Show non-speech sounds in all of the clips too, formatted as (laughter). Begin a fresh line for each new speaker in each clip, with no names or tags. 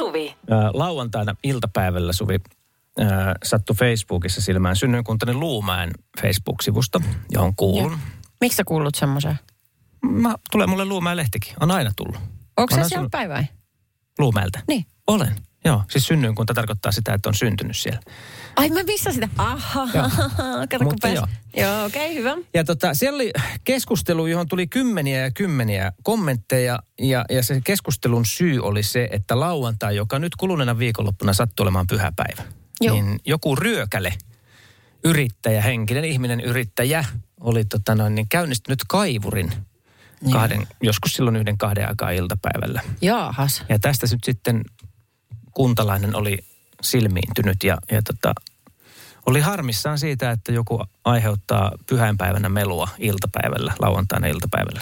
Suvi.
Ää, lauantaina iltapäivällä Suvi ää, sattui Facebookissa silmään synnyinkuntani Luumäen Facebook-sivusto, johon kuulun.
Miksi sä kuulut semmoisen?
Mä, tulee mulle Luumäen lehtikin. On aina tullut.
Onko se siellä
asunut
päivää?
Luumäeltä?
Niin.
Olen. Joo, siis synnyinkunta tarkoittaa sitä, että on syntynyt siellä.
Ai mä missä sitä? Aha,
Joo. (laughs)
kato
Mutta joo.
Joo, okei, okay, hyvä.
Ja tota, siellä oli keskustelu, johon tuli kymmeniä ja kymmeniä kommentteja. Ja, ja se keskustelun syy oli se, että lauantai, joka nyt kuluneena viikonloppuna sattui olemaan pyhäpäivä.
Joo.
Niin joku ryökäle, yrittäjä, henkinen ihminen yrittäjä, oli tota noin, niin käynnistynyt kaivurin kahden, joskus silloin yhden kahden aikaa iltapäivällä.
Jaahas.
Ja tästä nyt sitten kuntalainen oli silmiintynyt ja, ja tota, oli harmissaan siitä, että joku aiheuttaa pyhäinpäivänä melua iltapäivällä, lauantaina iltapäivällä.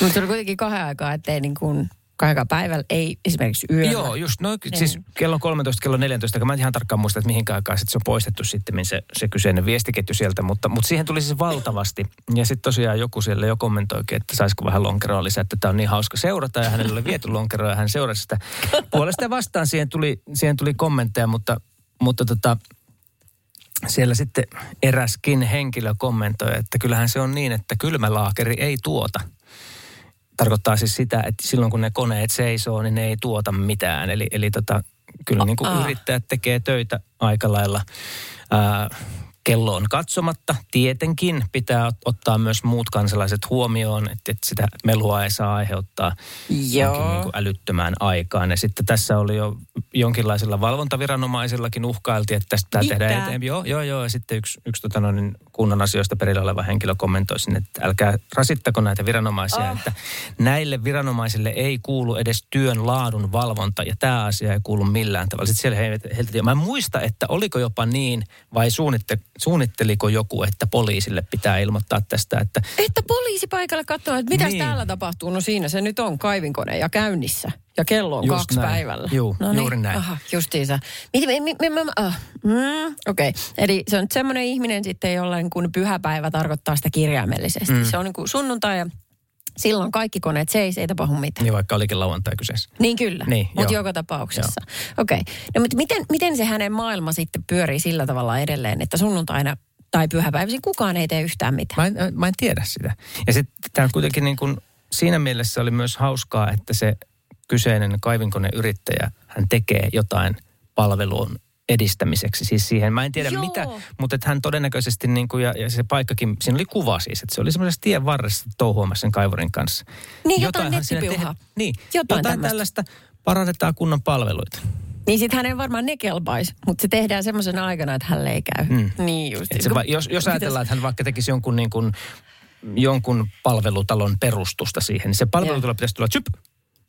Mutta se oli kuitenkin kahden aikaa, ettei niin kuin aikaa päivällä, ei esimerkiksi yöllä.
Joo, just no, siis kello 13, kello 14, mä en ihan tarkkaan muista, että mihin aikaan sit se on poistettu sitten se, se kyseinen viestiketju sieltä, mutta, mutta siihen tuli siis valtavasti. Ja sitten tosiaan joku siellä jo kommentoikin, että saisiko vähän lonkeroa lisää, että tämä on niin hauska seurata ja hänellä oli viety lonkeroa ja hän seurasi sitä. Puolesta ja vastaan siihen tuli, siihen tuli kommentteja, mutta, mutta tota, siellä sitten eräskin henkilö kommentoi, että kyllähän se on niin, että kylmälaakeri ei tuota. Tarkoittaa siis sitä, että silloin kun ne koneet seisoo, niin ne ei tuota mitään. Eli, eli tota, kyllä niin kuin yrittäjät tekee töitä aika lailla ää, kelloon katsomatta. Tietenkin pitää ot- ottaa myös muut kansalaiset huomioon, että, että sitä melua ei saa aiheuttaa
Joo.
niin kuin älyttömään aikaan. Ja sitten tässä oli jo jonkinlaisilla valvontaviranomaisillakin uhkailtiin, että tästä pitää tehdä eteenpäin. Joo, joo, joo. Ja sitten yksi, yksi tota noin, kunnan asioista perillä oleva henkilö kommentoi sinne, että älkää rasittako näitä viranomaisia,
Oh.
että näille viranomaisille ei kuulu edes työn laadun valvonta ja tämä asia ei kuulu millään tavalla. Sitten siellä heiltä, heiltä, mä en muista, että oliko jopa niin vai suunnitte, suunnitteliko joku, että poliisille pitää ilmoittaa tästä, että
Että poliisi paikalle katsoo, että mitä
Niin.
täällä tapahtuu. No siinä se nyt on kaivinkone ja käynnissä. Ja kello on
Just
kaksi
näin.
päivällä.
Juu,
no
juuri näin.
Aha, justiinsa. Miten, mi, mi, mi, ah, mm, Okei, okay. eli se on semmoinen ihminen sitten, jolla niin kuin pyhäpäivä tarkoittaa sitä kirjaimellisesti. Mm. Se on niin kuin sunnuntai ja silloin kaikki koneet seis, ei tapahdu mitään.
niin vaikka olikin lauantai kyseessä.
Niin kyllä,
Niin,
mutta joka tapauksessa. Okei, okay. no mutta miten, miten se hänen maailma sitten pyörii sillä tavalla edelleen, että sunnuntaina tai pyhäpäiväisin kukaan ei tee yhtään mitään?
Mä en, mä en tiedä sitä. Ja sitten tämä kuitenkin niin kuin, siinä mielessä oli myös hauskaa, että se kyseinen kaivinkoneyrittäjä, hän tekee jotain palvelun edistämiseksi. Siis siihen, mä en tiedä
Joo.
mitä, mutta että hän todennäköisesti, niin kuin, ja, ja se paikkakin, siinä oli kuva siis, että se oli semmoisessa tien varressa touhuamassa sen kaivurin kanssa.
Niin, jotain nettipiuhaa.
tehdään- Niin,
Jotain
jotain, jotain tällaista. Parannetaan kunnan palveluita.
Niin sit hänen varmaan ne kelpaisi, mutta se tehdään semmoisena aikana, että hänelle ei käy.
Mm.
Niin just.
Et se, va- jos, jos ajatellaan, että hän vaikka tekisi jonkun, niin kuin, jonkun palvelutalon perustusta siihen, niin se palvelutalo pitäisi tulla tsyp,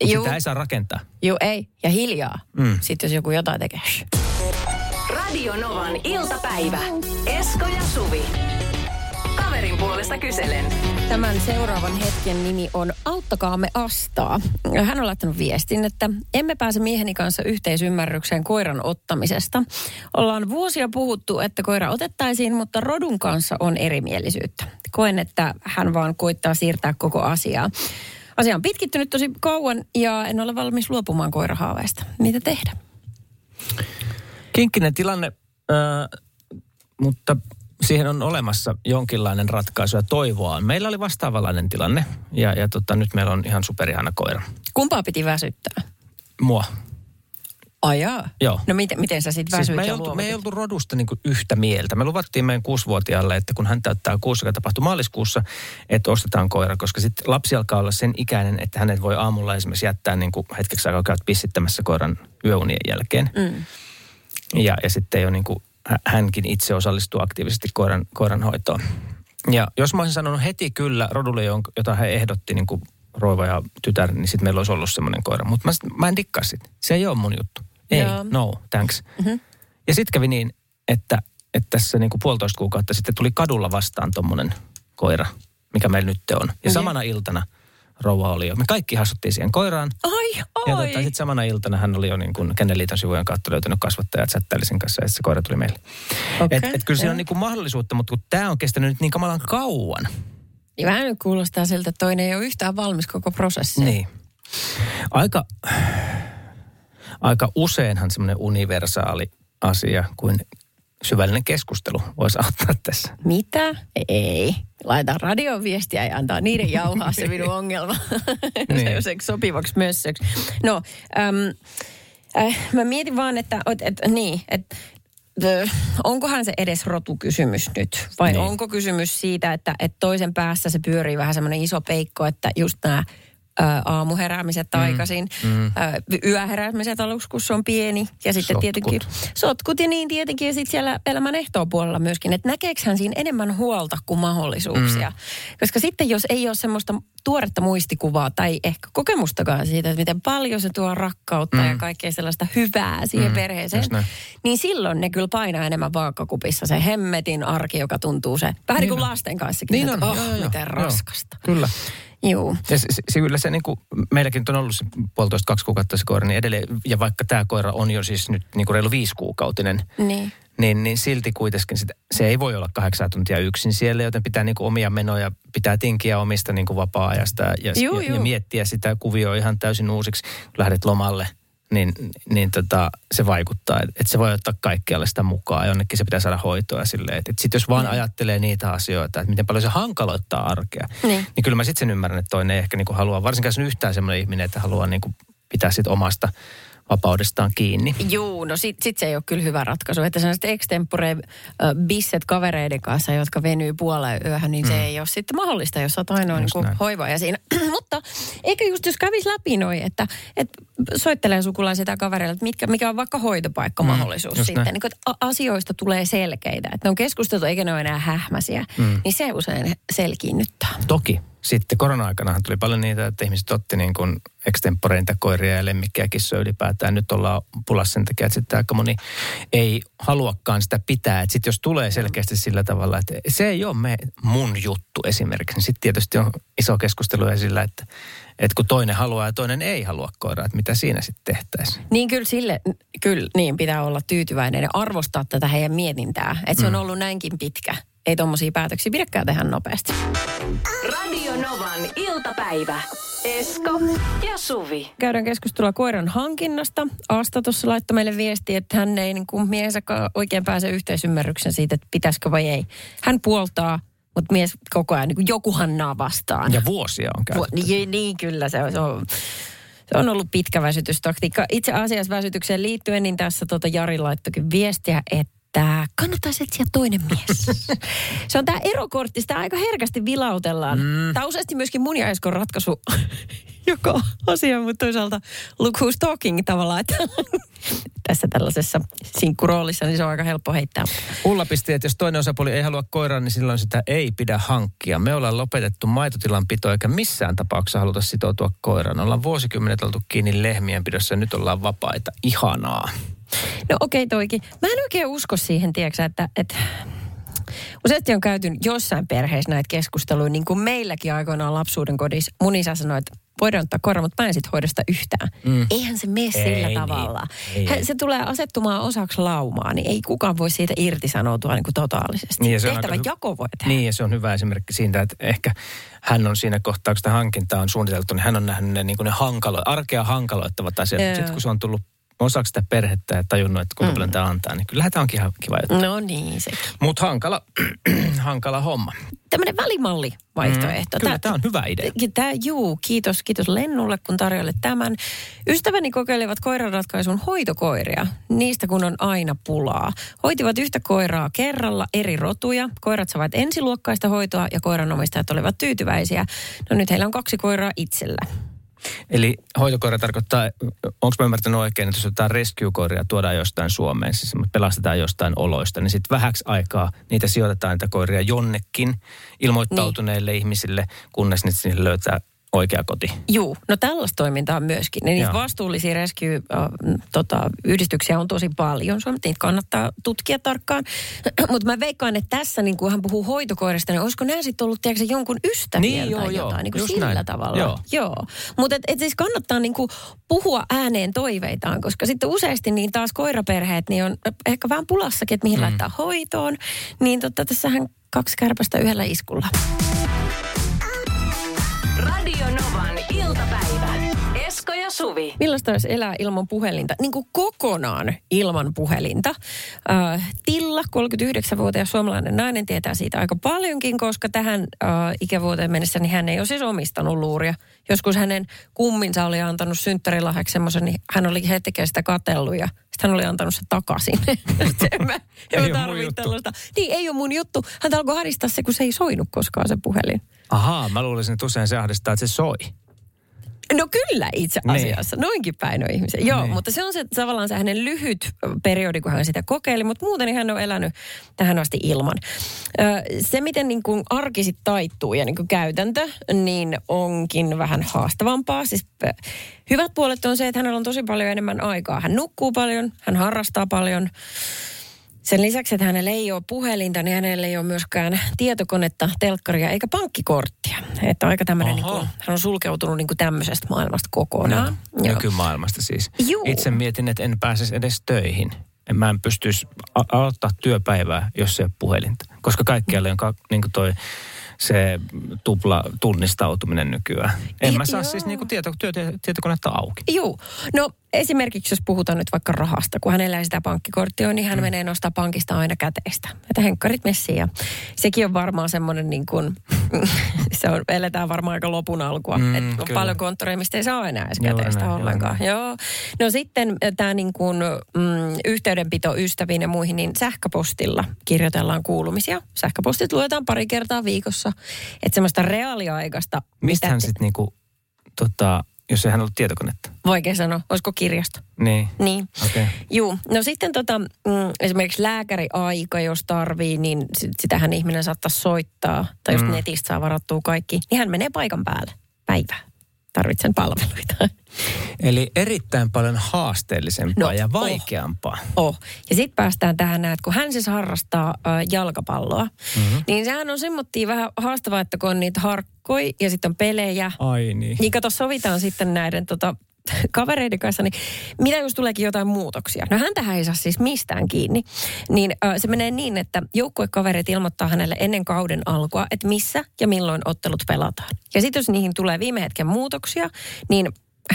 mutta sitä ei saa rakentaa.
Joo, ei. Ja hiljaa.
Mm.
Sitten jos joku jotain tekee.
Radio Novan iltapäivä. Esko ja Suvi. Kaverin puolesta kyselen.
Tämän seuraavan hetken nimi on Auttakaamme Astaa. Hän on laittanut viestin, että emme pääse mieheni kanssa yhteisymmärrykseen koiran ottamisesta. Ollaan vuosia puhuttu, että koira otettaisiin, mutta rodun kanssa on erimielisyyttä. Koen, että hän vaan koittaa siirtää koko asiaa. Asia on pitkittynyt tosi kauan ja en ole valmis luopumaan koirahaaveista. Mitä tehdä?
Kinkkinen tilanne, äh, mutta siihen on olemassa jonkinlainen ratkaisu ja toivoa. Meillä oli vastaavanlainen tilanne ja, ja tota, nyt meillä on ihan superihana koira.
Kumpaa piti väsyttää?
Mua.
Ajaa.
Joo.
No miten, miten sä sitten
Siis
väsyit
me, ei oltu, me
luovutit?
ei oltu rodusta niin kuin yhtä mieltä. Me luvattiin meidän kuusivuotiaalle, että kun hän täyttää kuusi, joka tapahtui maaliskuussa, että ostetaan koira, koska sitten lapsi alkaa olla sen ikäinen, että hänet voi aamulla esimerkiksi jättää niin kuin hetkeksi aikaa käyt pissittämässä koiran yöunien jälkeen.
Mm.
Ja, ja sitten jo niin kuin hä- hänkin itse osallistuu aktiivisesti koiran, koiran hoitoon. Ja jos mä olisin sanonut heti kyllä rodulle, jota he ehdotti niin kuin roiva ja tytär, niin sitten meillä olisi ollut semmoinen koira. Mutta mä, sit- mä en dikkaa sitä. Se ei ole mun juttu. Ei,
Joo.
no, thanks. Mm-hmm. Ja sitten kävi niin, että, että tässä niin kuin puolitoista kuukautta sitten tuli kadulla vastaan tommonen koira, mikä meillä nyt on. Ja samana iltana rouva oli jo. Me kaikki hassuttiin siihen koiraan.
Ai,
Ja
ai.
tota, sitten samana iltana hän oli jo niin kuin Kenneliiton sivujen kautta löytänyt kasvattajat chattaili sen kanssa ja sitten se koira tuli meille.
Okei,
Et, et kyllä siinä on niin kuin mahdollisuutta, mutta kun tämä on kestänyt nyt niin kamalan kauan.
Ja vähän nyt kuulostaa siltä, että toinen ei ole yhtään valmis koko prosessiin.
Niin. Aika, aika useinhan semmoinen universaali asia kuin syvällinen keskustelu voisi auttaa tässä.
Mitä? Ei. Laita radion viestiä ja antaa niiden jauhaa se minun (laughs) ongelma.
Niin.
se on sopivaksi mössöksi. No, äm, äh, mä mietin vaan, että, et, et, niin, että ö, onkohan se edes rotukysymys nyt? Vai
Niin.
niin. onko kysymys siitä, että, että toisen päässä se pyörii vähän semmoinen iso peikko, että just nämä aamuheräämiset aikaisin, mm. Yöheräämiset aluksi, kun se on pieni. Ja sitten
Sotkut.
tietenkin sotkut ja niin tietenkin. Ja sitten siellä elämän ehtoopuolella myöskin, että näkeekö hän siinä enemmän huolta kuin mahdollisuuksia. Mm. Koska sitten jos ei ole semmoista tuoretta muistikuvaa tai ehkä kokemustakaan siitä, että miten paljon se tuo rakkautta mm. ja kaikkea sellaista hyvää siihen mm. perheeseen, niin silloin ne kyllä painaa enemmän vaakakupissa se hemmetin arki, joka tuntuu se, vähän niin kuin lasten kanssakin,
Niin
että
on,
oh,
joo.
miten
Joo.
raskasta.
Kyllä.
Joo.
Ja se, se, kyllä se niin kuin, meilläkin nyt on ollut se puolitoista kaksi kuukautta se koira, niin edelleen, ja vaikka tämä koira on jo siis nyt niin kuin reilu viisikuukautinen,
Niin.
niin, niin silti kuitenkin sitä, se ei voi olla kahdeksan tuntia yksin siellä, joten pitää niin kuin omia menoja, pitää tinkiä omista niin kuin vapaa-ajasta ja,
Juu,
ja, ja
juu.
miettiä sitä kuvioa ihan täysin uusiksi, kun lähdet lomalle. Niin, niin tota, se vaikuttaa, että et se voi ottaa kaikkialle sitä mukaan. Jonnekin se pitää saada hoitoa silleen. Että et sitten jos vaan
Niin.
ajattelee niitä asioita, että miten paljon se hankaloittaa arkea,
Niin.
niin kyllä mä sitten sen ymmärrän, että toinen ei ehkä niinku halua, varsinkaan jos on yhtään semmoinen ihminen, että haluaa niinku pitää sit omasta vapaudestaan kiinni.
Juu, no sit, sit se ei ole kyllä hyvä ratkaisu. Että sellaiset extempore äh, bisset kavereiden kanssa, jotka venyy puoleen yöhön, niin mm. se ei ole sitten mahdollista, jos olet ainoa niin
Just näin.
hoivaaja siinä. (clears throat) Mutta eikö just jos kävisi läpi noin, että, että soittelee sukulaisia tai kavereille, että mitkä, mikä on vaikka hoitopaikka-mahdollisuus
Mm,
sitten.
näin.
Niin kuin, että asioista tulee selkeitä, että ne on keskusteltu eikä ne ole enää hähmäsiä. Mm. Niin se usein selkiinnyttää.
Toki sitten korona-aikanahan tuli paljon niitä, että ihmiset otti niin kuin extemporeita koiria ja lemmikkejä kissoja ylipäätään. Nyt ollaan pulassa sen takia, että sitten aika moni ei haluakaan sitä pitää. Että sitten jos tulee selkeästi sillä tavalla, että se ei ole me, mun juttu esimerkiksi, niin sitten tietysti on iso keskustelu sillä, että, että kun toinen haluaa ja toinen ei halua koiraa, että mitä siinä sitten tehtäisiin.
Niin kyllä sille, kyllä niin pitää olla tyytyväinen ja arvostaa tätä heidän mietintää. Että se on ollut näinkin pitkä. Ei tommosia päätöksiä pidäkään tehdä nopeasti.
Radio Novan iltapäivä. Esko ja Suvi.
Käydään keskustelua koiran hankinnasta. Asta tuossa laittoi meille viesti, että hän ei niin kuin miehensä oikein pääse yhteisymmärryksen siitä, että pitäisikö vai ei. Hän puoltaa, mutta mies koko ajan niin kuin joku hannaa vastaan.
Ja vuosia on käytetty.
Vu- niin, niin kyllä, se on, se on, se on ollut pitkä väsytystaktiikka. Itse asiassa väsytykseen liittyen, niin tässä tota Jari laittokin viestiä, että kannattaisi etsiä toinen mies. (laughs) se on tämä erokortti, sitä aika herkästi vilautellaan. Mm. Tämä on useasti myöskin mun ja Eskon ratkaisu (laughs) joka asia, mutta toisaalta look who's talking tavallaan, että (laughs) tässä tällaisessa sinkkuroolissa, niin se on aika helppo heittää.
Ulla pisti, että jos toinen osapuoli ei halua koiraa, niin silloin sitä ei pidä hankkia. Me ollaan lopetettu maitotilanpito eikä missään tapauksessa haluta sitoutua koiraan. Ollaan vuosikymmenet oltu kiinni lehmien pidossa ja nyt ollaan vapaita. Ihanaa.
No okei okay, toikin. Mä en oikein usko siihen, tiedätkö, että, että useasti on käyty jossain perheessä näitä keskusteluja, niin kuin meilläkin aikoinaan lapsuuden kodissa. Mun isä sanoi, että voidaan ottaa koira, mutta mä en sit hoida sitä yhtään. Mm. Eihän se mene
Ei
sillä
niin.
tavalla.
Ei,
Hän,
ei.
se tulee asettumaan osaksi laumaa, niin ei kukaan voi siitä irtisanoutua niin kuin totaalisesti.
Niin, se on
Tehtävä
aika
jako voi tehdä.
Niin ja se on hyvä esimerkki siitä, että ehkä hän on siinä kohtaa, kun sitä hankintaa on suunniteltu, niin hän on nähnyt ne, niin kuin ne hankalo, arkea hankaloittavat asiat. Mutta sitten kun se on tullut osaksi sitä perhettä ja tajunnut, että kuinka paljon tämä antaa, niin kyllähän tämä onkin ihan kiva juttu.
No niin, sekin.
Mutta hankala, (clears throat) hankala homma.
Tämmöinen välimalli vaihtoehto.
Mm, kyllä tämä on hyvä idea.
Tämä, juu, kiitos, kiitos Lennulle, kun tarjoilet tämän. Ystäväni kokeilevat koiranratkaisun hoitokoiria, niistä kun on aina pulaa. Hoitivat yhtä koiraa kerralla eri rotuja. Koirat saavat ensiluokkaista hoitoa ja koiranomistajat olivat tyytyväisiä. No nyt heillä on kaksi koiraa itsellä.
Eli hoitokoira tarkoittaa, onko mä ymmärtänyt oikein, että jos jotain rescue-koiria tuodaan jostain Suomeen, siis pelastetaan jostain oloista, niin sitten vähäksi aikaa niitä sijoitetaan niitä koiria jonnekin ilmoittautuneille niin. ihmisille, kunnes sinne löytää oikea koti.
Juu, no tällaista toimintaa on myöskin. Ja niitä
Joo.
vastuullisia rescue äh, tota, yhdistyksiä on tosi paljon. Suomessa niitä kannattaa tutkia tarkkaan. (clears throat) Mutta mä veikkaan, että tässä, niin kun hän puhuu hoitokoirista, niin olisiko nämä sitten ollut tiedätkö, jonkun ystävien
Niin, joo,
tai
joo.
jotain niin kuin sillä
näin.
tavalla.
Joo.
joo. Mutta et, et siis kannattaa niin kuin puhua ääneen toiveitaan, koska sitten useasti niin taas koiraperheet niin on ehkä vähän pulassakin, että mihin mm. laittaa hoitoon. Niin totta, tässähän kaksi kärpästä yhdellä iskulla.
Iltapäivä. Esko ja Suvi.
Millaista olisi elää ilman puhelinta? Niin kuin kokonaan ilman puhelinta. Äh, Tilla, 39-vuotias suomalainen nainen, tietää siitä aika paljonkin, koska tähän äh, ikävuoteen mennessä niin hän ei ole siis omistanut luuria. Joskus hänen kumminsa oli antanut synttärilahjaksi semmoisen, niin hän oli hetken sitä katsellut ja sitten hän oli antanut se takaisin. (laughs) Se en mä, en
Ei
mä
ole mun
tarvitse
juttu.
tällaista. Niin, ei ole mun juttu. Hän alkoi haristaa se, kun se ei soinut koskaan se puhelin.
Ahaa, mä luulisin, että usein se ahdistaa, että se soi.
No kyllä itse
Niin.
asiassa. Noinkin päin on ihmisiä. Joo,
Niin.
mutta se on se tavallaan se hänen lyhyt periodi, kun hän sitä kokeili, mutta muuten niin hän on elänyt tähän asti ilman. Se, miten niin kuin arki sit taittuu ja niin kuin käytäntö, niin onkin vähän haastavampaa. Siis hyvät puolet on se, että hänellä on tosi paljon enemmän aikaa. Hän nukkuu paljon, hän harrastaa paljon. Sen lisäksi, että hänellä ei ole puhelinta, niin hänellä ei ole myöskään tietokonetta, telkkaria eikä pankkikorttia. Että aika tämmöinen, niin kuin, hän on sulkeutunut niin kuin tämmöisestä maailmasta kokonaan. Joo.
Nykymaailmasta siis.
Juu.
Itse mietin, että en pääsisi edes töihin. En mä en pystyisi a- aloittaa työpäivää, jos ei ole puhelinta. Koska kaikkialle on ka- niin kuin toi se tupla tunnistautuminen nykyään. En mä saa
joo.
siis niin kuin tieto, työ, tietokonetta auki.
Joo. No esimerkiksi jos puhutaan nyt vaikka rahasta, kun hänellä ei sitä pankkikorttia niin hän mm. menee nostaa pankista aina käteistä. Että henkkarit messiin ja sekin on varmaan semmoinen niin kuin, (laughs) se on, eletään varmaan aika lopun alkua.
Mm,
että on
kyllä.
paljon konttoreja, mistä ei saa enää edes käteistä
näin,
ollenkaan.
juuri
Joo. No sitten tämä niin kuin, mm, yhteydenpito ystäviin ja muihin, niin sähköpostilla kirjoitellaan kuulumisia. Sähköpostit luetaan pari kertaa viikossa. Että semmoista reaaliaikaista.
Mistä
mitä-
hän sitten niinku, tota, jos ei hän ollut tietokonetta?
Vaikea sanoa. Olisiko kirjasto?
Niin,
Niin.
okei. Okay.
Joo, no sitten tota, mm, esimerkiksi lääkäriaika, jos tarvii, niin sit, sitähän ihminen saattaa soittaa. Tai jos
Mm.
netistä saa varattua kaikki, niin hän menee paikan päälle päivää. Tarvitsen palveluita.
Eli erittäin paljon haasteellisempaa
No,
ja
oh.
vaikeampaa.
Oh. Ja sitten päästään tähän, että kun hän siis harrastaa äh, jalkapalloa, mm-hmm. niin sehän on semmoittia vähän haastavaa, että kun on niitä harkkoi ja sitten on pelejä,
Ai niin.
Niin kato, sovitaan sitten näiden tota, (laughs) kavereiden kanssa, niin mitä jos tuleekin jotain muutoksia? No häntähän ei saa siis mistään kiinni. Niin äh, se menee niin, että joukkuekaverit ilmoittaa hänelle ennen kauden alkua, että missä ja milloin ottelut pelataan. Ja sitten jos niihin tulee viime hetken muutoksia, niin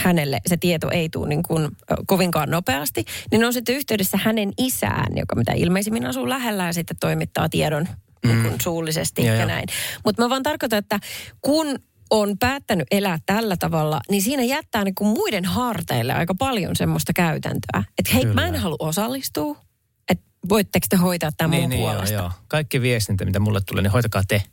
hänelle se tieto ei tule niin kuin, kovinkaan nopeasti, niin on sitten yhteydessä hänen isään, joka mitä ilmeisimmin asuu lähellä ja sitten toimittaa tiedon niin kuin suullisesti
Ja,
ja, näin. Mutta mä vaan tarkoitan, että kun on päättänyt elää tällä tavalla, niin siinä jättää niin kuin muiden harteille aika paljon semmoista käytäntöä. Että hei,
Kyllä.
mä en halua osallistua, että voitteko te hoitaa tämän
Niin,
mun
niin, joo,
puolesta.
joo. Kaikki viestintä, mitä mulle tulee, niin hoitakaa te.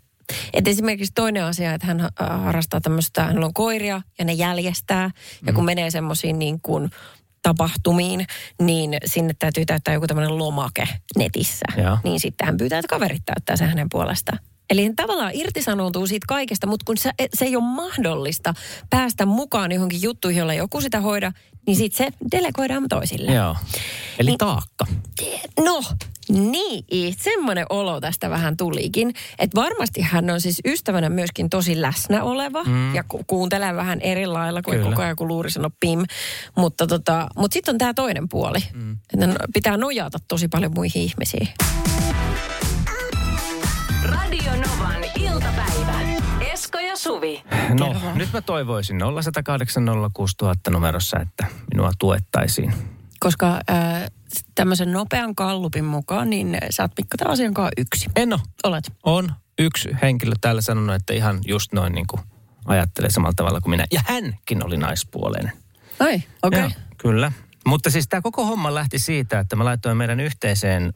Et esimerkiksi toinen asia, että hän äh, harrastaa tämmöistä, hänellä on koiria ja ne jäljestää. Ja
Mm.
kun menee semmoisiin niin kuin tapahtumiin, niin sinne täytyy täyttää joku tämmöinen lomake netissä.
Joo.
Niin sitten hän pyytää, että kaverit täyttää sen hänen puolestaan. Eli hän tavallaan irtisanoutuu siitä kaikesta, mutta kun se, se ei ole mahdollista päästä mukaan johonkin juttuihin, jolla joku sitä hoida, niin sitten se delegoidaan toisille.
Joo. Eli
Niin-
taakka.
No, niin, semmoinen olo tästä vähän tulikin. Että varmasti hän on siis ystävänä myöskin tosi läsnä oleva mm. ja ku- kuuntelee vähän eri lailla kuin
Kyllä.
koko ajan, kun luuri sanoo pim. Mutta tota, mut sitten on tämä toinen puoli. Mm. Että pitää nojata tosi paljon muihin ihmisiin.
Suvi.
No,
Kerro
nyt mä toivoisin 0108 06000 numerossa, että minua tuettaisiin.
Koska äh, tämmöisen nopean kallupin mukaan, niin sä oot Mikko taas asiankaan yksi.
En ole.
Olet.
On yksi henkilö täällä sanonut, että ihan just noin niin kuin ajattelee samalla tavalla kuin minä. Ja hänkin oli naispuoleinen.
Ai, okei.
Joo, Kyllä. Mutta siis tämä koko homma lähti siitä, että mä laitoin meidän yhteiseen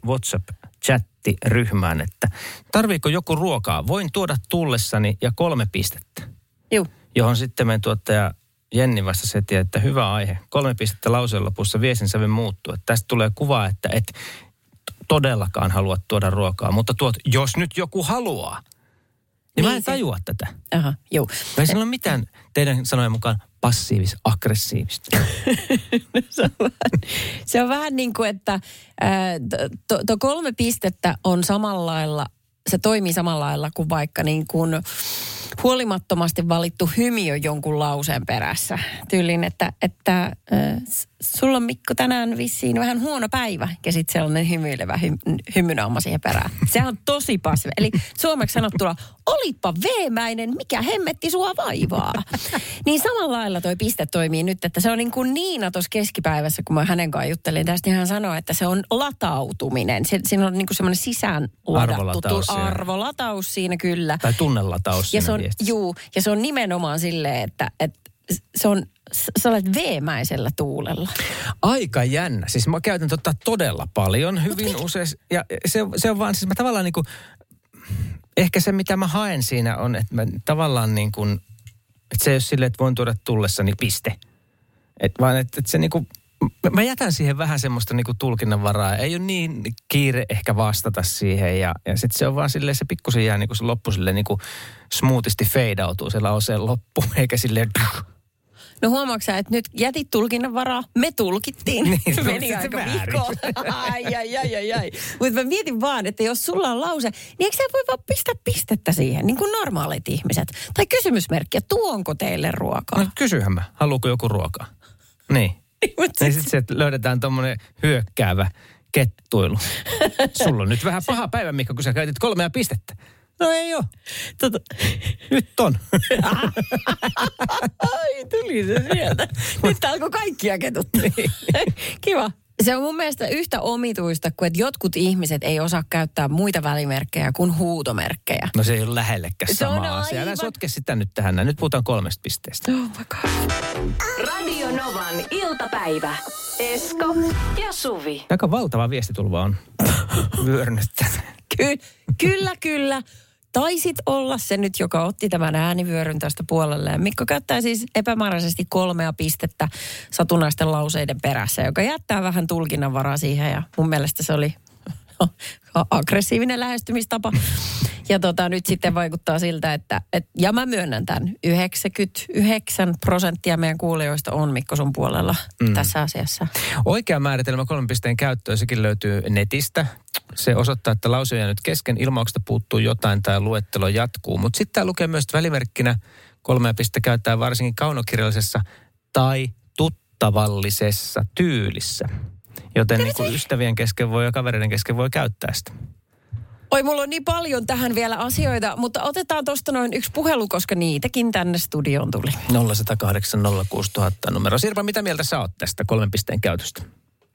WhatsApp-chatti-ryhmään, että tarviiko joku ruokaa? Voin tuoda tullessani ja kolme pistettä.
Juu.
Johon sitten meidän tuottaja Jenni vastasi heti, että hyvä aihe. Kolme pistettä lauseen lopussa viesin sävyn muuttuu. Että tästä tulee kuva, että et todellakaan halua tuoda ruokaa, mutta tuot, jos nyt joku haluaa. Niin, mä
Niin
en
se-
tajua tätä.
Aha, juu.
No ei ole mitään teidän sanojen mukaan passiivis-aggressiivista. (laughs)
se, on vähän, se on vähän niin kuin, että ää, to- to, kolme pistettä on samalla lailla, se toimii samalla lailla kuin vaikka niin kuin huolimattomasti valittu hymiö jonkun lauseen perässä. Tyylin, että, että äh, s- sulla on Mikko tänään vissiin vähän huono päivä ja sitten sellainen hymyilevä hy, hymynaama siihen perään. Se on tosi passiivinen. Eli suomeksi sanottuna, olipa veemäinen, mikä hemmetti sua vaivaa. Niin samalla lailla toi piste toimii nyt, että se on niin kuin Niina tuossa keskipäivässä, kun mä hänen kanssaan juttelin tästä, niin hän sanoi, että se on latautuminen. Se, siinä on niin kuin semmoinen sisään ladattu
Arvolataus
siinä kyllä.
Tai tunnelataus
Ja se on,
viestissä.
juu, ja se on nimenomaan silleen, että, että se on, sä olet veemäisellä tuulella.
Aika jännä. Siis mä käytän tota todella paljon, hyvin usein. Ja se, se on vaan, siis mä tavallaan niin kuin, ehkä se mitä mä haen siinä on, että mä tavallaan niin kuin, että se ei ole silleen, että voin tuoda tullessani piste. Et vaan, että, että se niin kuin, mä- jätän siihen vähän semmoista niin kuin tulkinnanvaraa. Ei ole niin kiire ehkä vastata siihen ja, ja sitten se on vaan silleen, se pikkusen jää niin kuin se loppu silleen niin kuin smoothisti feidautuu se lauseen loppu, eikä silleen
No huomaatko sä, että nyt jätit tulkinnan varaa, me tulkittiin. (laughs)
Niin,
Meni aika vihkoon. ai, ai, ai, ai, ai. Mutta mä mietin vaan, että jos sulla on lause, niin eikö sä voi vaan pistää pistettä siihen, niin kuin normaalit ihmiset? Tai kysymysmerkkiä, tuonko teille ruokaa?
No kysyhän mä, haluuko joku ruokaa? Niin. Niin
sit-
sitten se, että löydetään tommonen hyökkäävä kettuilu. (laughs) Sulla on nyt vähän paha päivä, Mikko, kun sä käytit kolmea pistettä. No ei oo.
tota,
Nyt on. (laughs)
ai, tuli se sieltä. Nyt alkoi kaikkia ketuttaa. (laughs) Kiva. Se on mun mielestä yhtä omituista kuin, että jotkut ihmiset ei osaa käyttää muita välimerkkejä kuin huutomerkkejä.
No se ei ole lähellekään
Se on
sama asia. Älä
aivan-
sotke sitä nyt tähän. Nyt puhutaan kolmesta pisteestä.
Oh my God.
Radio Novan iltapäivä. Esko ja Suvi.
Aika valtava viestitulva on (laughs) vyörynyt tänne.
Ky- kyllä, kyllä. Taisit olla se nyt, joka otti tämän äänivyöryn tästä puolelle. Mikko käyttää siis epämääräisesti kolmea pistettä satunnaisten lauseiden perässä, joka jättää vähän tulkinnanvaraa siihen. Ja mun mielestä se oli (laughs) aggressiivinen lähestymistapa. Ja tota, nyt sitten vaikuttaa siltä, että, et, ja mä myönnän tämän, 99 prosenttia meidän kuulijoista on Mikko sun puolella mm. tässä asiassa.
Oikea määritelmä kolmen pisteen käyttöön, sekin löytyy netistä. Se osoittaa, että lause on jäänyt kesken, ilmauksesta puuttuu jotain tai luettelo jatkuu. Mutta sitten tämä lukee myös välimerkkinä. Kolmea pistettä käytetään varsinkin kaunokirjallisessa tai tuttavallisessa tyylissä. Joten niin kuin ystävien kesken voi ja kavereiden kesken voi käyttää sitä.
Oi, mulla on niin paljon tähän vielä asioita, mutta otetaan tuosta noin yksi puhelu, koska niitäkin tänne studioon tuli.
0108 06000 numero. Sirpa, mitä mieltä sä oot tästä kolmen pisteen käytöstä?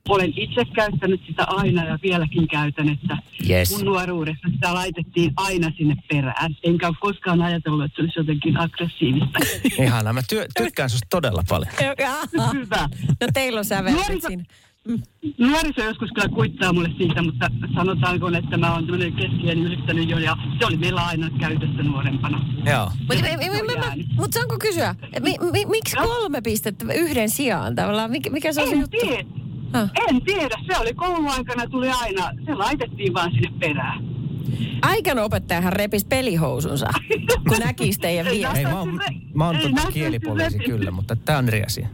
Olen itse käyttänyt sitä aina ja vieläkin käytän, että
Yes.
mun nuoruudessa sitä laitettiin aina sinne perään. Enkä ole koskaan ajatellut, että se olisi jotenkin aggressiivista. (laughs)
Ihanaa, mä työ, tykkään susta todella paljon. (laughs)
Hyvä.
No teillä on
Nuoriso-
siinä.
Nuoriso joskus kyllä kuittaa mulle siitä, mutta sanotaanko, että mä oon tämmöinen keskien ylittänyt jo ja se oli meillä aina käytössä nuorempana.
Joo.
Mutta
Se
mut saanko kysyä, mi, mi, miksi kolme pistettä yhden sijaan tavallaan? Mikä, mikä se on se
En
juttu?
tiedä.
Ah.
En tiedä, se oli kouluaikana, tuli aina, se laitettiin vaan sinne perään.
Aikana opettajahan repisi pelihousunsa, kun näkisi teidän
Ei,
vielä.
Ei, mä oon, mä oon
Ei,
tota kielipoliisi kyllä, mutta tää on eri asia.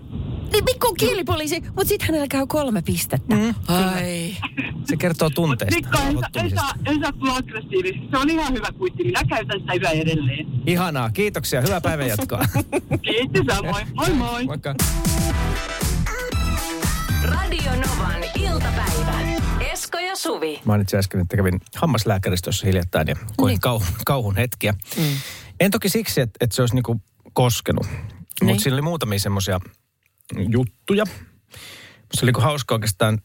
Niin Mikko on kielipoliisi, mutta sitten hänellä käy kolme pistettä. Mm, Ai.
Se kertoo tunteista.
Mikko, ei, saa- ei,
rauhoittumisesta.
saa, ei saa tulla aggressiivisesti. Se on ihan hyvä kuitti. Minä käytän sitä yhä edelleen.
Ihanaa, kiitoksia. Hyvää päivänjatkoa.
Kiitos (laughs) samoin. Moi moi.
Moikka.
Radio Novan iltapäivä. Esko ja Suvi.
Mainitsin äsken, että kävin hammaslääkäristössä hiljattain ja koin niin. kauhun, kauhun hetkiä. Mm. En toki siksi, että, että se olisi niinku koskenut, niin.
Niin.
mutta siinä oli muutamia semmoisia juttuja. Se oli niinku hauska oikeastaan,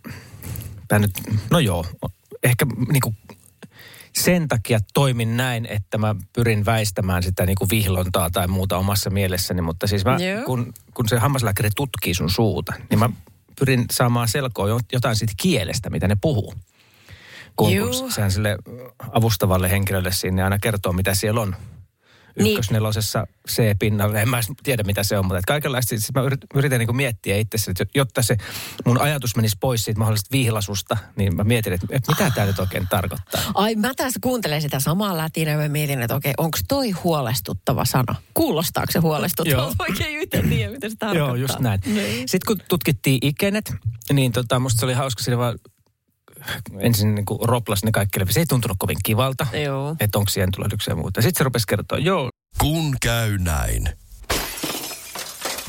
tää nyt, no joo, ehkä niinku sen takia toimin näin, että mä pyrin väistämään sitä niinku vihlontaa tai muuta omassa mielessäni, mutta siis mä, kun, kun se hammaslääkäri tutkii sun suuta, niin mä pyrin saamaan selkoa jo- jotain siitä kielestä, mitä ne puhuu. Kun,
Juu.
kun sehän sille avustavalle henkilölle sinne aina kertoo, mitä siellä on
Niin.
ykkösnelosessa C-pinnalla. En mä tiedä, mitä se on, mutta kaikenlaista. Siis mä yrit- yritän niin miettiä itse, että jotta se mun ajatus menisi pois siitä mahdollisesta vihlasusta, niin mä mietin, että, mitä tämä nyt oikein tarkoittaa.
Ai mä tässä kuuntelen sitä samaa lätinä ja mä mietin, että okei, onko toi huolestuttava sana? Kuulostaako se huolestuttava?
Joo.
Oikein yhtä tiedä, mitä se tarkoittaa.
Joo, just näin.
Niin.
Sitten kun tutkittiin ikenet, niin tota, musta se oli hauska siinä vaan ensin niin kuin roplas ne kaikki läpi. Se ei tuntunut kovin kivalta,
Joo.
että onko siihen tulehduksia ja muuta. Sitten se rupesi kertoa, joo,
Kun käy näin.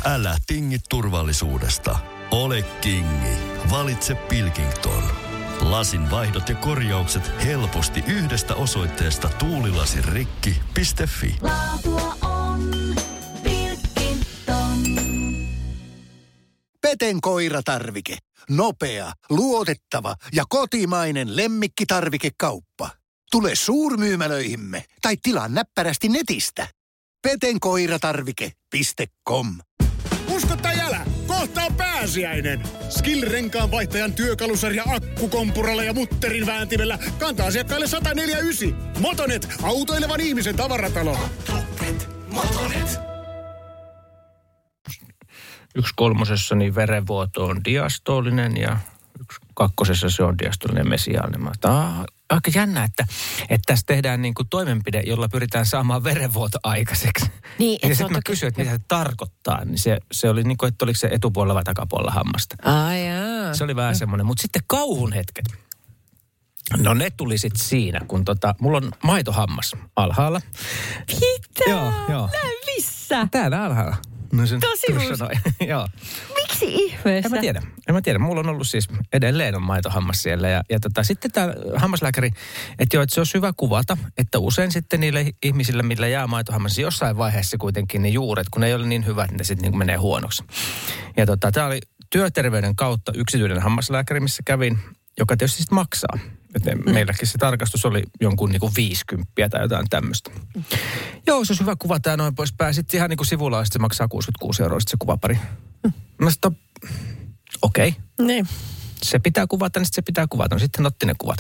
Älä tingi turvallisuudesta. Ole kingi. Valitse Pilkington. Lasin vaihdot ja korjaukset helposti yhdestä osoitteesta tuulilasirikki.fi.
Laatua on
Peten koiratarvike. Nopea, luotettava ja kotimainen lemmikkitarvikekauppa. Tule suurmyymälöihimme tai tilaa näppärästi netistä. petenkoiratarvike.com
Usko tai älä, kohta on pääsiäinen. Skill-renkaan vaihtajan työkalusarja akkukompuralla ja mutterin vääntimellä kantaa asiakkaille 149. Motonet, autoilevan ihmisen tavaratalo.
Yksi kolmosessa niin verenvuoto on diastolinen ja yksi kakkosessa se on diastolinen mesiaalinen. Mä "Aa, aika jännä, että, että tässä tehdään niin kuin toimenpide, jolla pyritään saamaan verenvuoto aikaiseksi.
Niin,
ja sitten mä
toki-
kysyin, että mitä se tarkoittaa. Niin se, se oli niin kuin, että oliko se etupuolella vai takapuolella hammasta.
Ai jaa.
Se oli vähän semmoinen. Mutta sitten kauhun hetket. No ne tuli sitten siinä, kun tota, mulla on maitohammas alhaalla.
Mitä?
Joo, joo.
Näin missä?
Täällä alhaalla. No sen
Tosi
noin. (laughs) Joo.
Miksi ihmeessä?
En mä tiedä. En mä tiedä. Mulla on ollut siis edelleen on maitohammas siellä. Ja, ja tota, sitten tämä hammaslääkäri, että joo, että se olisi hyvä kuvata, että usein sitten niille ihmisillä, millä jää maitohammas, niin jossain vaiheessa kuitenkin ne juuret, kun ne ei ole niin hyvät, niin ne sitten niin menee huonoksi. Ja tota, tämä oli työterveyden kautta yksityinen hammaslääkäri, missä kävin, joka tietysti sitten maksaa. Et me- meilläkin se tarkastus oli jonkun niin kuin 50 tai jotain tämmöistä. Joo, se olisi hyvä kuvata ja noin poispäin. Sitten ihan niin kuin sivulla sit se maksaa 66 euroa sitten se kuvapari. Mä sanoin, että okei, okay.
Niin.
se pitää kuvata, niin se pitää kuvata. No sitten otti ne kuvat.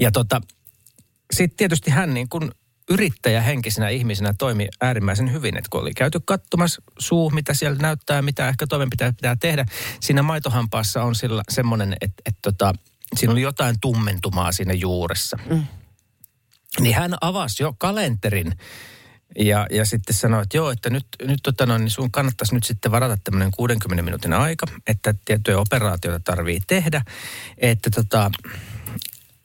Ja tota, sitten tietysti hän niin kuin yrittäjähenkisenä ihmisenä toimi äärimmäisen hyvin, että kun oli käyty katsomassa suu, mitä siellä näyttää, mitä ehkä toimenpiteitä pitää tehdä. Siinä maitohampaassa on sillä semmoinen, että, että tota, siinä oli jotain tummentumaa siinä juuressa. Mm. Niin hän avasi jo kalenterin ja, ja sitten sanoi, että joo, että nyt, nyt tota noin, niin sun kannattaisi nyt sitten varata tämmöinen 60 minuutin aika, että tiettyjä operaatioita tarvii tehdä. Että tota,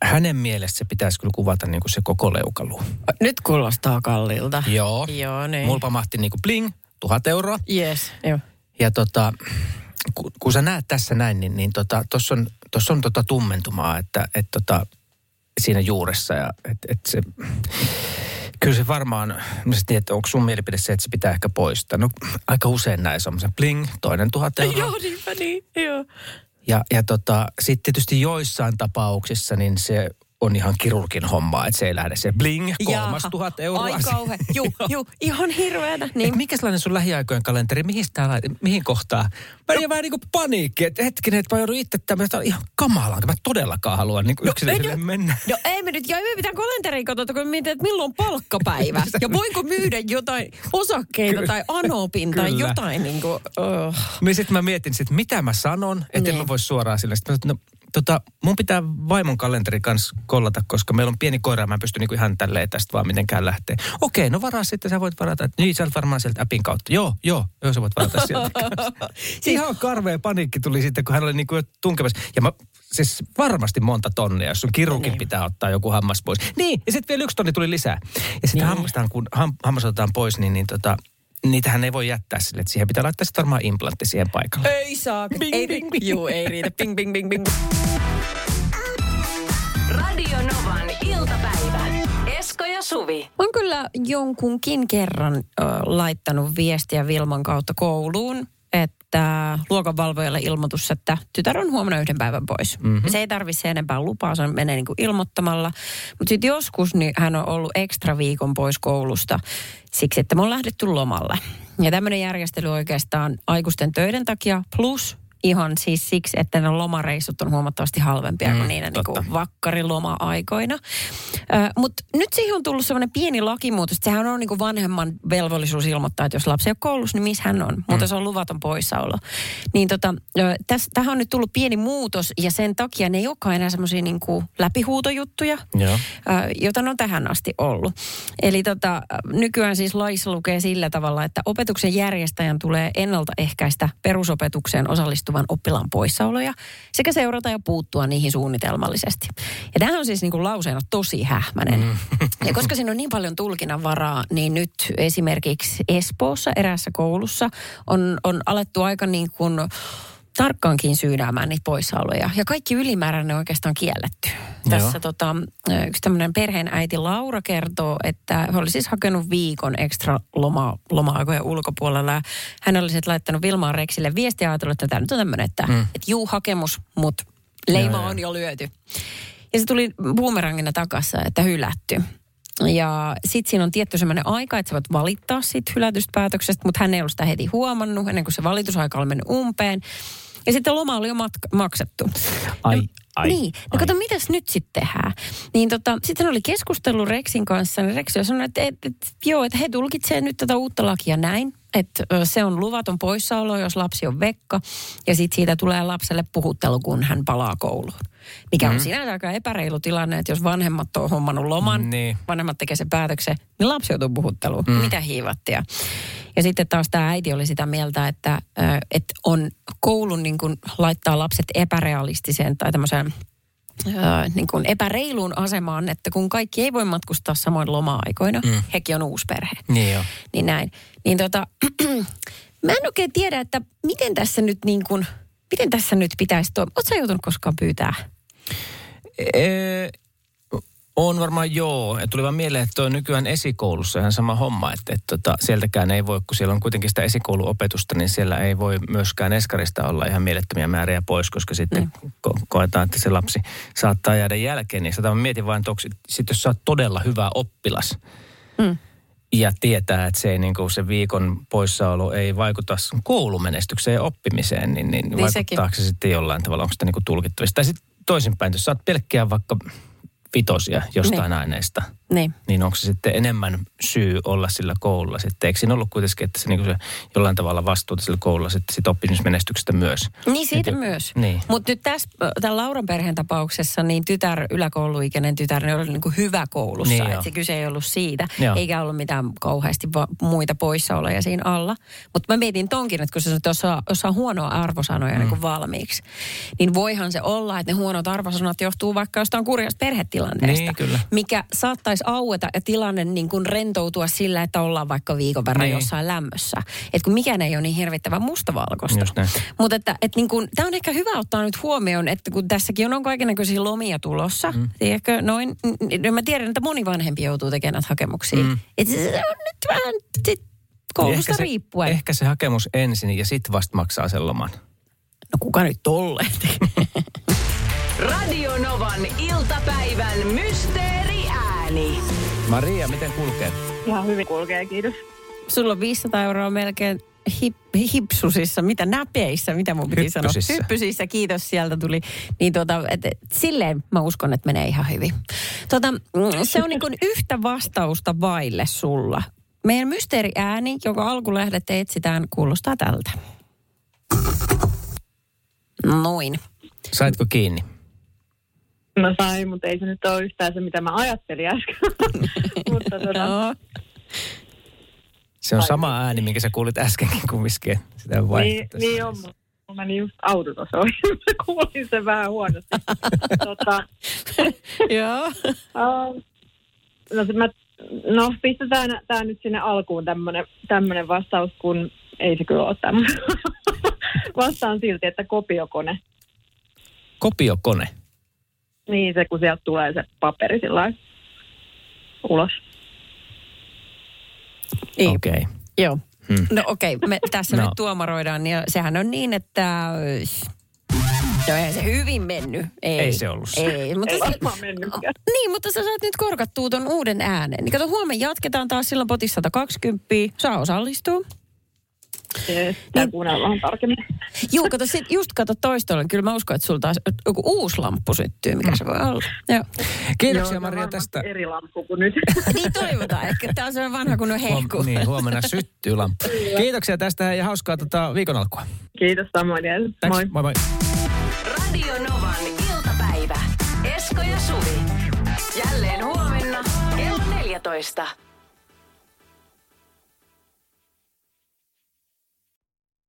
hänen mielestä se pitäisi kyllä kuvata niin kuin se koko leukaluu.
Nyt kuulostaa kalliilta.
Joo.
Joo, niin.
Mulla pamahti niin kuin bling, tuhat euroa.
Yes, joo.
Ja tota, kun, kun sä näet tässä näin, niin, niin tota, tuossa on, tossa on tota tummentumaa, että et tota, siinä juuressa. Ja et, et se, kyllä se varmaan, mä sitten tiedän, että onko sun mielipide se, että se pitää ehkä poistaa. No aika usein näin semmoisen bling, toinen tuhat (laughs) euroa.
Joo, niinpä niin, joo.
Ja, ja tota, sitten tietysti joissain tapauksissa niin se on ihan kirurgin hommaa, että se ei lähde se bling, kolmas
Jaha.
tuhat euroa.
Ai kauhe. Juu, (laughs) juu, ihan hirveänä.
Niin. Mikä sellainen sun lähiaikojen kalenteri, mihin, lait- mihin kohtaan? Mä no. vähän niin kuin paniikki, että hetkinen, että mä joudun itse tämmöistä on ihan kamalaa, mä todellakaan haluan niin
No,
yksilöiselle mennä.
No ei me nyt, ja ei me mitään kalenteriin katsota, kun mietin, että milloin on palkkapäivä. (laughs) ja voinko myydä jotain osakkeita
Kyllä.
tai anopin tai jotain niin kuin, uh.
Niin sitten mä mietin, sit, mitä mä sanon, että en
Niin.
mä voi suoraan sille. Sitten mä sanoin, no, tota, mun pitää vaimon kalenteri kanssa kollata, koska meillä on pieni koira mä en pysty niinku ihan tälleen tästä vaan mitenkään lähteä. Okei, no varaa sitten, sä voit varata. Niin, sä varmaan sieltä appin kautta. Joo, joo, joo, sä voit varata (laughs) sieltä kanssa. (laughs) Ihan karvea paniikki tuli sitten, kun hän oli niinku tunkemassa. Ja mä, siis varmasti monta tonnia, jos sun kirurgin
Niin.
pitää ottaa joku hammas pois. Niin, ja sitten vielä yksi tonni tuli lisää. Ja sitten
Niin.
hammastaan, kun ham, hammas otetaan pois, niin, niin tota, niitähän ei voi jättää sille, että siihen pitää laittaa sitten varmaan implantti siihen paikalle.
Ei saa.
Bing,
ei,
bing, bing.
Juu, ei riitä. Bing, bing, bing, bing.
Radio Novan iltapäivä. Esko ja Suvi.
Oon kyllä jonkunkin kerran ö, laittanut viestiä Vilman kautta kouluun, että luokanvalvojalle ilmoitus, että tytär on huomenna yhden päivän pois. Mm-hmm. Se ei tarvitse enempää lupaa, se menee niin kuin ilmoittamalla. Mutta sitten joskus niin hän on ollut ekstra viikon pois koulusta siksi, että me on lähdetty lomalle. Ja tämmöinen järjestely oikeastaan aikuisten töiden takia plus ihan siis siksi, että ne lomareissut on huomattavasti halvempia mm,
Mm,
kuin niinä niin kuin vakkariloma-aikoina. Mutta nyt siihen on tullut sellainen pieni lakimuutos. että Sehän on niin kuin vanhemman velvollisuus ilmoittaa, että jos lapsi ei ole koulussa, niin missä hän on. Mutta se on luvaton poissaolo. Niin tota, täs, tähän on nyt tullut pieni muutos ja sen takia ne ei olekaan enää semmoisia niin läpihuutojuttuja,
Joo.
jota ne on tähän asti ollut. Eli tota, nykyään siis laissa lukee sillä tavalla, että opetuksen järjestäjän tulee ennaltaehkäistä perusopetukseen osallistuvan oppilaan poissaoloja sekä seurata ja puuttua niihin suunnitelmallisesti. Ja tämähän on siis niin kuin lauseena tosi hähmäinen. Mm. (laughs) Ja koska siinä on niin paljon tulkinnanvaraa, niin nyt esimerkiksi Espoossa eräässä koulussa on, on alettu aika niin kuin tarkkaankin syynäämään niitä poissaoloja. Ja kaikki ylimääräinen on oikeastaan kielletty. Tässä tota, yksi tämmöinen perheenäiti Laura kertoo, että hän oli siis hakenut viikon ekstra loma, loma-aikojen ulkopuolella. Ja hän oli sitten laittanut Vilmaan Reksille viestiä ja ajatellut, että tämä nyt on tämmöinen, että, mm. että juu hakemus, mutta leima
Joo, joo.
on jo lyöty. Ja se tuli boomerangina takassa, että hylätty. Ja sitten siinä on tietty semmoinen aika, että sä voit valittaa siitä hylätystä päätöksestä, mutta hän ei ollut sitä heti huomannut ennen kuin se valitusaika oli mennyt umpeen. Ja sitten loma oli jo matka- maksettu.
Ai,
no,
ai,
Niin, no
ai.
kato, mitäs nyt sitten tehdään? Niin tota, sitten oli keskustellut Rexin kanssa, niin Rex sanoi, että, että, että joo, että he tulkitsevat nyt tätä uutta lakia näin, että se on luvaton poissaolo, jos lapsi on vekka, ja sitten siitä tulee lapselle puhuttelu, kun hän palaa kouluun. Mikä on sinänsä aika epäreilu tilanne, että jos vanhemmat on hommannut loman,
Niin.
vanhemmat tekee sen päätöksen, niin lapsi joutuu puhutteluun. Mm. Mitä hiivattia? Ja sitten taas tämä äiti oli sitä mieltä, että, että on koulun niin kuin laittaa lapset epärealistiseen tai tämmöiseen niin kuin epäreiluun asemaan, että kun kaikki ei voi matkustaa samoin loma-aikoina, mm. hekin on uusi perhe.
Niin joo.
Niin näin. Niin tota, (clears throat) mä en oikein tiedä, että miten tässä nyt niin kuin, miten tässä nyt pitäisi toimia. Oletko joutunut koskaan pyytää?
Ee, on varmaan joo. Ja tuli vaan mieleen, että on nykyään esikoulussa ihan sama homma, että, että tota, sieltäkään ei voi, kun siellä on kuitenkin sitä esikouluopetusta, niin siellä ei voi myöskään eskarista olla ihan mielettömiä määriä pois, koska sitten
Mm.
ko- koetaan, että se lapsi saattaa jäädä jälkeen. Niin sitä mä mietin vain, että onko sit- jos sä oot todella hyvä oppilas,
Mm.
ja tietää, että se, ei, niin kuin se viikon poissaolo ei vaikuta koulumenestykseen ja oppimiseen, niin, niin,
Niin
vaikuttaako se sitten jollain tavalla, onko sitä niin kuin tulkittavissa? Tai sitten toisinpäin, jos sä oot pelkkiä vaikka vitosia jostain
Niin.
aineesta,
Niin.
niin onko se sitten enemmän syy olla sillä koululla sitten? Eikö siinä ollut kuitenkin, että se, niin se jollain tavalla vastuuta sillä koululla sitten sit oppimismenestyksestä myös?
Niin siitä
Et-
myös.
Niin.
Mutta nyt tässä, tämän Lauran perheen tapauksessa, niin tytär, yläkouluikäinen tytär, ne oli niin kuin hyvä koulussa.
Niin
että se kyse ei ollut siitä,
Joo.
eikä ollut mitään kauheasti va- muita poissaoloja siinä alla. Mutta mä mietin tonkin, että kun sä sanoit, että jos saa huonoa arvosanoja mm. niin kuin valmiiksi, niin voihan se olla, että ne huonot arvosanat johtuu vaikka jostain kurjasta perhetilanteesta.
Niin, kyllä.
Mikä saattaisi aueta ja tilanne niin kuin rentoutua sillä, että ollaan vaikka viikon verran
Niin.
jossain lämmössä. Että kun mikään ei ole niin hirvittävän mustavalkoista. Mutta että, että niin kun, tämä on ehkä hyvä ottaa nyt huomioon, että kun tässäkin on kaikenlaisia lomia tulossa, mm. tiedätkö, noin, niin mä tiedän, että moni vanhempi joutuu tekemään näitä hakemuksia. Mm. Että se on nyt vähän sit koulusta
se,
riippuen.
ehkä se hakemus ensin ja sitten vasta maksaa sen loman.
No kuka nyt tekee? (laughs)
Radio Novan iltapäivän mysteeriääni.
Maria, miten kulkee?
Ihan hyvin kulkee, kiitos.
Sulla on 500 euroa melkein hip, hipsusissa, mitä näpeissä, mitä mun piti sanoa. Hyppysissä, kiitos, sieltä tuli. Niin tota, et, et, silleen mä uskon, että menee ihan hyvin. Tota, mm, se on niin kuin yhtä vastausta vaille sulla. Meidän mysteeriääni, joka alkulehdet etsitään, kuulostaa tältä. Noin.
Saitko kiinni?
No sain, mutta ei se nyt ole yhtään se, mitä mä ajattelin äsken. (laughs) mutta tota,
Joo.
Se on sama ääni, minkä sä kuulit äskenkin kumminkin. Sitä ei
niin, niin on. Mä menin just auto tuossa ohi. (laughs) Mä kuulin sen vähän huonosti. (laughs) tota,
Joo.
uh, no, se mä, no pistetään tämä nyt sinne alkuun tämmönen, tämmönen vastaus, kun ei se kyllä ole tämmöinen. Vastaan silti, että kopiokone.
Kopiokone.
Niin se, kun sieltä tulee se paperi sillä ulos.
Niin.
Okei. Okay.
Joo.
Hmm.
No okei, okay, me (laughs) tässä
No.
nyt tuomaroidaan ja sehän on niin, että... No eihän se hyvin mennyt. Ei,
Ei se ollut se.
Ei, mutta
Ei
se,
varmaan mennytkään. (laughs)
niin, mutta sä saat nyt korkattua ton uuden äänen. Niin kato, huomenna jatketaan taas silloin potissa 120. Saa osallistua.
Tämä kuunnella vähän tarkemmin.
Juu, kato, sit, just kato toistolle. Kyllä mä uskon, että sulla taas joku uusi lamppu syttyy, mikä se voi olla. Joo.
Kiitoksia
Joo,
Maria tästä.
Eri lamppu kuin nyt. (laughs)
Niin toivotaan. Ehkä tämä on sellainen vanha kuin on hehku.
Huom- niin, huomenna syttyy lamppu. Kiitoksia tästä ja hauskaa tota viikon alkua.
Kiitos samoin. Moi.
Moi moi.
Radio Novan iltapäivä. Esko ja Suvi. Jälleen huomenna kello 14.